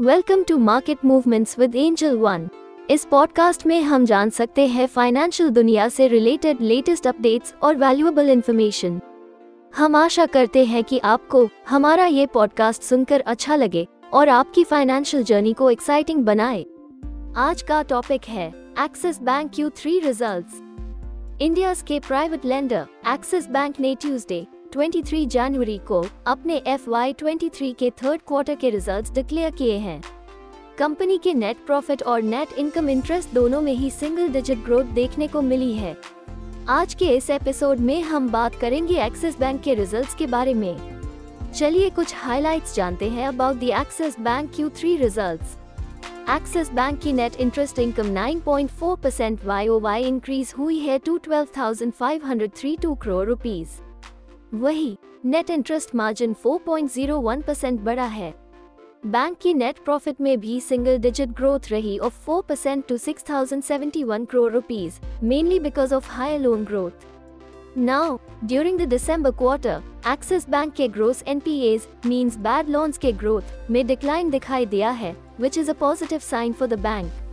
Welcome to market movements with Angel One इस podcast में हम जान सकते हैं फाइनेंशियल दुनिया से रिलेटेड लेटेस्ट अपडेट्स और वैल्यूएबल इंफॉर्मेशन हम आशा करते हैं कि आपको हमारा ये पॉडकास्ट सुनकर अच्छा लगे और आपकी फाइनेंशियल जर्नी को एक्साइटिंग बनाए। आज का टॉपिक है Axis Bank Q three result India के प्राइवेट लेंडर एक्सिस बैंक ने ट्यूसडे 23 जनवरी को अपने एफ़ वाई के थर्ड क्वार्टर के रिजल्ट्स डिक्लेयर किए हैं। कंपनी के नेट प्रॉफिट और नेट इनकम इंटरेस्ट दोनों में ही सिंगल डिजिट ग्रोथ देखने को मिली है। आज के इस एपिसोड में हम बात करेंगे एक्सिस बैंक के रिजल्ट्स के बारे में। चलिए कुछ हाइलाइट्स जानते हैं about the Axis Bank Q three result Axis Bank की net interest income 9.4 percent Y increase हुई है to twelve thousand five hundred three two crore rupees वही नेट इंटरेस्ट मार्जिन 4.01 परसेंट बढ़ा है। बैंक की नेट प्रॉफिट में भी single digit growth रही of 4 percent to 6,071 crore rupees mainly because of high loan growth now during the December quarter Axis Bank के gross NPAs means bad loans के growth में decline दिखाई दिया है which is a positive sign for the bank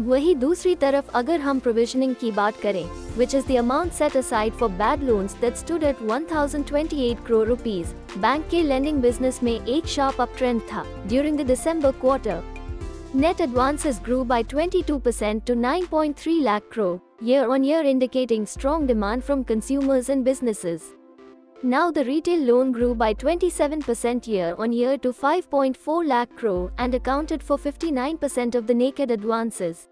वही दूसरी तरफ़ अगर हम प्रोविजनिंग की बात करें which is the set aside for bad loans that stood at 1028 crore rupees bank के लेंडिंग बिज़नेस में एक शार्प अप ट्रेंड था during the December quarter Net advances grew by 22% to 9.3 lakh crore, year on year indicating strong demand from consumers and businesses. Now the retail loan grew by 27% year on year to 5.4 lakh crore and accounted for 59% of the naked advances.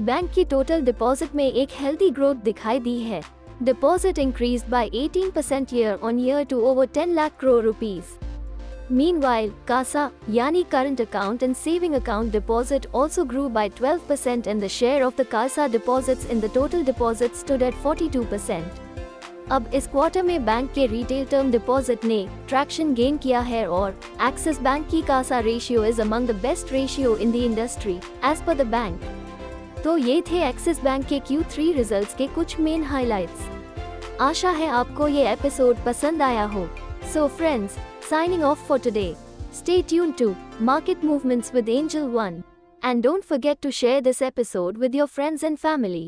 Bank की total deposit में एक healthy growth दिखाई दी है deposit increase by 18 percent year on year to over 10 lakh crore rupees Meanwhile, CASA, yani current account and saving account deposit also grew by 12% and the share of the CASA deposits in the total deposits stood at 42%. अब इस quarter में bank के retail term deposit ने traction gain किया है और Axis bank की CASA ratio is among the best ratio in the industry as per the bank तो ये थे एक्सिस बैंक के Q3 रिजल्ट्स के कुछ मेन हाइलाइट्स आशा है आपको ये एपिसोड पसंद आया हो. So friends signing off for today stay tune to market movements with Angel One and don't forget to share this episode with your friends and family.